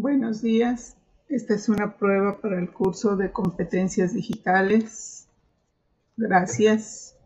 Buenos días. Esta es una prueba para el curso de competencias digitales. Gracias.